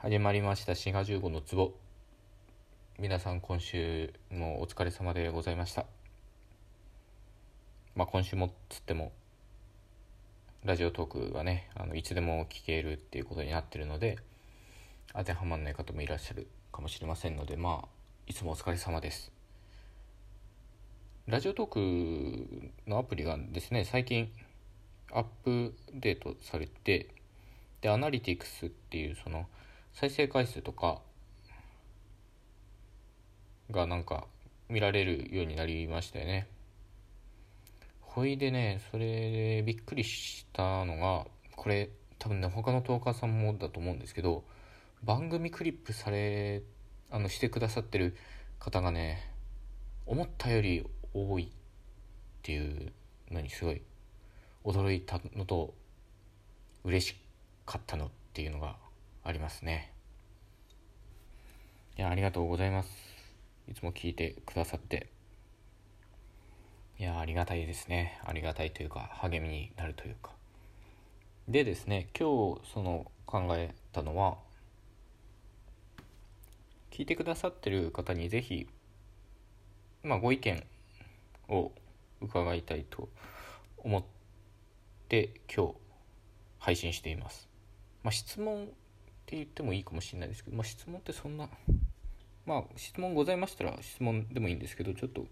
始まりました滋賀15の壺皆さん今週もお疲れ様でございました。まあ今週もっつってもラジオトークがねあのいつでも聞けるっていうことになってるので当てはまらない方もいらっしゃるかもしれませんのでまあいつもお疲れ様です。ラジオトークのアプリがですね最近アップデートされてでアナリティクスっていうその再生回数とかがなんか見られるようになりましたよね。ほいでねそれでびっくりしたのがこれ多分ね他のトーカーさんもだと思うんですけど番組クリップされあのしてくださってる方がね思ったより多いっていうのにすごい驚いたのと嬉しかったのっていうのがありますね。いやありがとうございます。いつも聞いてくださって。いやありがたいですね。ありがたいというか励みになるというか。でですね今日その考えたのは聞いてくださってる方に是非まあご意見を伺いたいと思って今日配信しています。まあ、質問って言ってもいいかもしれないですけど、まあ、質問ってそんなまあ質問ございましたら質問でもいいんですけどちょっと、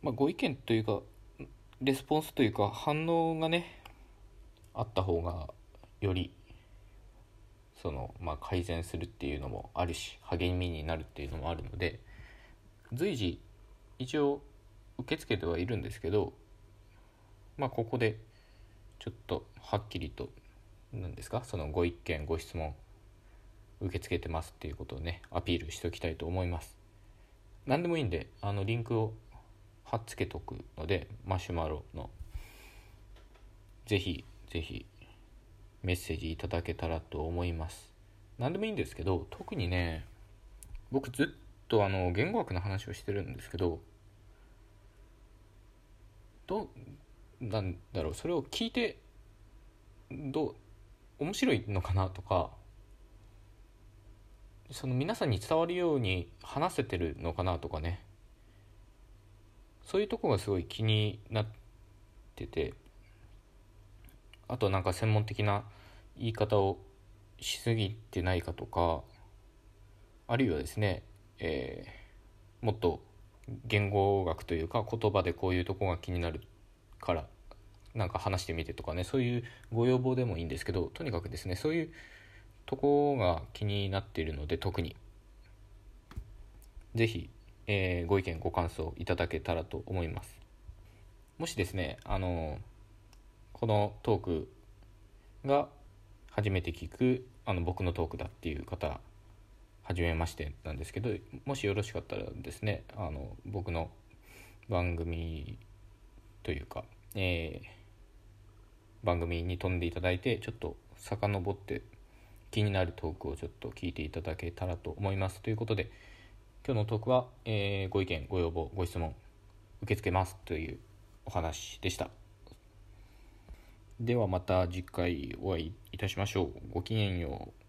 まあ、ご意見というかレスポンスというか反応がねあった方がよりその、まあ、改善するっていうのもあるし励みになるっていうのもあるので随時一応受け付けてはいるんですけどまあここでちょっとはっきりと何ですか？そのご意見ご質問受け付けてますっていうことをねアピールしておきたいと思います。何でもいいんであのリンクを貼っつけとくのでマシュマロのぜひぜひメッセージいただけたらと思います。何でもいいんですけど特にね僕ずっとあの言語学の話をしてるんですけどどうなんだろうそれを聞いてどう面白いのかなとかその皆さんに伝わるように話せてるのかなとかね。そういうとこがすごい気になってて。あとなんか専門的な言い方をしすぎてないかとかあるいはですね、えー、もっと言語学というか言葉でこういうとこが気になるからなんか話してみてとかねそういうご要望でもいいんですけどとにかくですねそういうとこが気になっているので特に。是非、えー、ご意見ご感想いただけたらと思います。もしですねあのこのトークが初めて聞くあの僕のトークだっていう方初めましてなんですけどもしよろしかったらですねあの僕の番組というか、えー番組に飛んでいただいてちょっと遡って気になるトークをちょっと聞いていただけたらと思います。ということで今日のトークは、えー、ご意見ご要望ご質問受け付けますというお話でした。ではまた次回お会いいたしましょう。ごきげんよう。